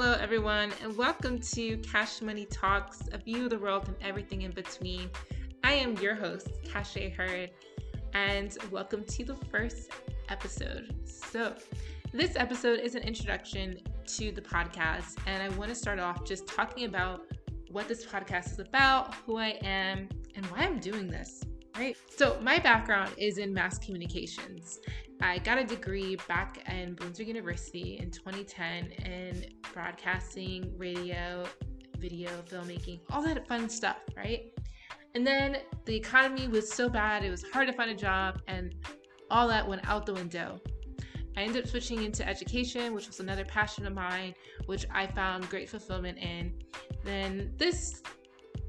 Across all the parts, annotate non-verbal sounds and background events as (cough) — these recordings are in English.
Hello, everyone, and welcome to Cash Money Talks, a view of the world and everything in between. I am your host, Cashay Hurd, and welcome to the first episode. So, this episode is an introduction to the podcast, and I want to start off just talking about what this podcast is about, who I am, and why I'm doing this. Right? So, my background is in mass communications. I got a degree back in Bloomsburg University in 2010 in broadcasting, radio, video, filmmaking, all that fun stuff, right? And then the economy was so bad, it was hard to find a job, and all that went out the window. I ended up switching into education, which was another passion of mine, which I found great fulfillment in. Then this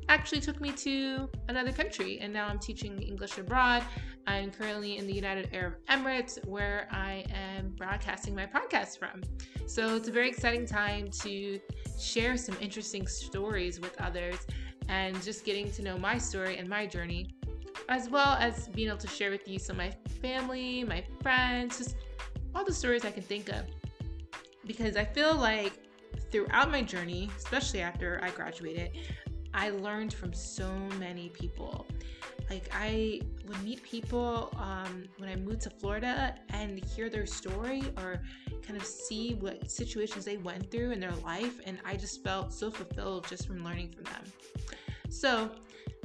actually took me to another country, and now I'm teaching English abroad. I'm currently in the United Arab Emirates, where I am broadcasting my podcast from. So it's a very exciting time to share some interesting stories with others and just getting to know my story and my journey, as well as being able to share with you some of my family, my friends, just all the stories I can think of. Because I feel like throughout my journey, especially after I graduated, I learned from so many people. Like I would meet people um, when I moved to Florida and hear their story or kind of see what situations they went through in their life, and I just felt so fulfilled just from learning from them. So,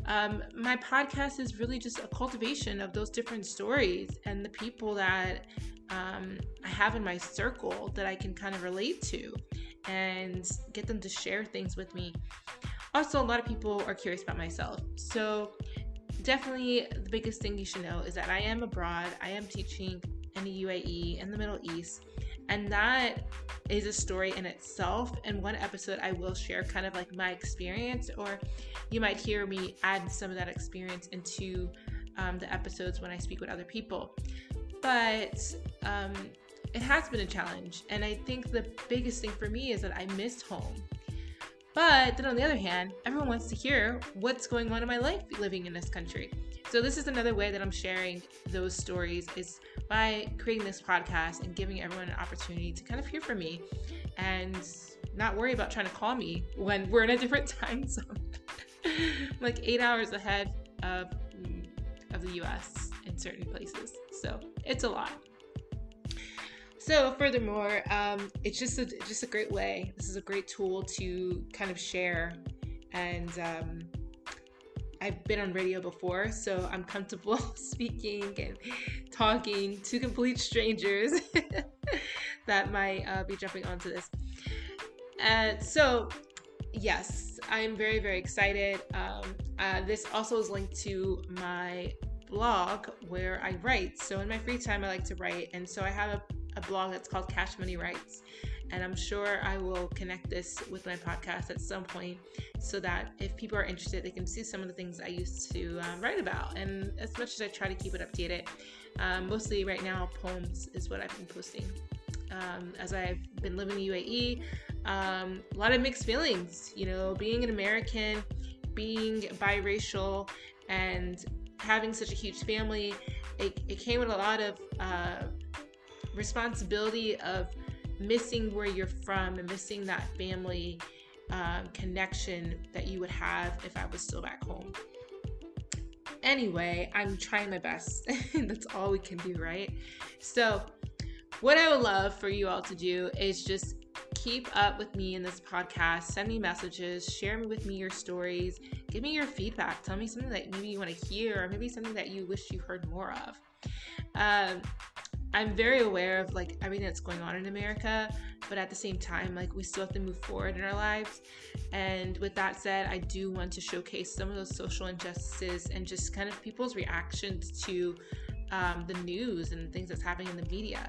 um, my podcast is really just a cultivation of those different stories and the people that um, I have in my circle that I can kind of relate to and get them to share things with me. Also, a lot of people are curious about myself. So, definitely the biggest thing you should know is that I am abroad. I am teaching in the UAE in the Middle East. And that is a story in itself. In one episode, I will share kind of like my experience, or you might hear me add some of that experience into um, the episodes when I speak with other people. But um, it has been a challenge. And I think the biggest thing for me is that I missed home. But then on the other hand, everyone wants to hear what's going on in my life living in this country. So this is another way that I'm sharing those stories is by creating this podcast and giving everyone an opportunity to kind of hear from me and not worry about trying to call me when we're in a different (laughs) time zone. (laughs) like 8 hours ahead of of the US in certain places. So, it's a lot. So, furthermore, um, it's just a just a great way. This is a great tool to kind of share, and um, I've been on radio before, so I'm comfortable (laughs) speaking and talking to complete strangers (laughs) that might uh, be jumping onto this. Uh, so, yes, I'm very very excited. Um, uh, this also is linked to my blog where I write. So in my free time, I like to write, and so I have a a blog that's called Cash Money Writes. And I'm sure I will connect this with my podcast at some point so that if people are interested, they can see some of the things I used to um, write about. And as much as I try to keep it updated, um, mostly right now, poems is what I've been posting. Um, as I've been living in UAE, um, a lot of mixed feelings, you know, being an American, being biracial, and having such a huge family, it, it came with a lot of uh, responsibility of missing where you're from and missing that family um, connection that you would have if I was still back home. Anyway, I'm trying my best. (laughs) That's all we can do, right? So, what I would love for you all to do is just keep up with me in this podcast. Send me messages, share with me your stories, give me your feedback. Tell me something that maybe you want to hear, or maybe something that you wish you heard more of. Um, I'm very aware of like everything that's going on in America, but at the same time, like we still have to move forward in our lives. And with that said, I do want to showcase some of those social injustices and just kind of people's reactions to um, the news and things that's happening in the media.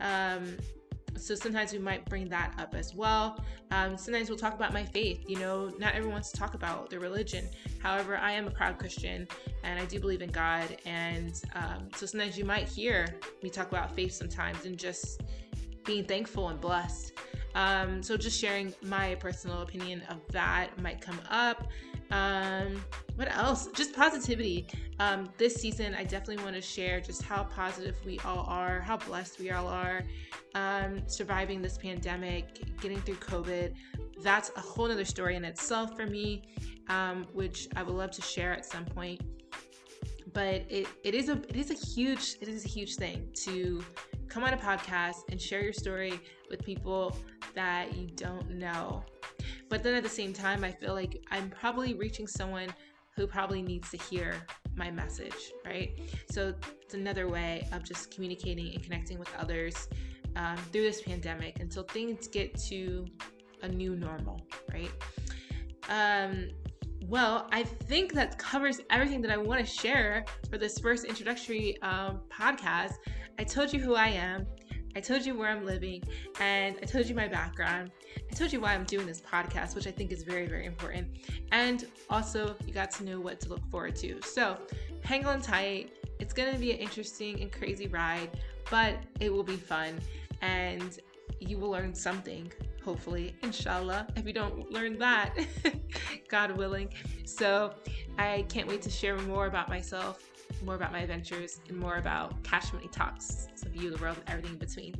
Um, so sometimes we might bring that up as well. Um, sometimes we'll talk about my faith. You know, not everyone wants to talk about their religion. However, I am a proud Christian and I do believe in God. And um, so sometimes you might hear me talk about faith sometimes and just being thankful and blessed. Um, so just sharing my personal opinion of that might come up. Um, what else? Just positivity. Um, this season, I definitely want to share just how positive we all are, how blessed we all are, um, surviving this pandemic, getting through COVID. That's a whole other story in itself for me, um, which I would love to share at some point. But it, it is a it is a huge it is a huge thing to come on a podcast and share your story with people that you don't know but then at the same time, I feel like I'm probably reaching someone who probably needs to hear my message, right? So it's another way of just communicating and connecting with others um, through this pandemic until things get to a new normal, right? Um, well, I think that covers everything that I want to share for this first introductory um, podcast. I told you who I am. I told you where I'm living and I told you my background. I told you why I'm doing this podcast, which I think is very, very important. And also, you got to know what to look forward to. So, hang on tight. It's going to be an interesting and crazy ride, but it will be fun and you will learn something, hopefully, inshallah. If you don't learn that, (laughs) God willing. So, I can't wait to share more about myself more about my adventures, and more about Cash Money Talks. So, view the world and everything in between.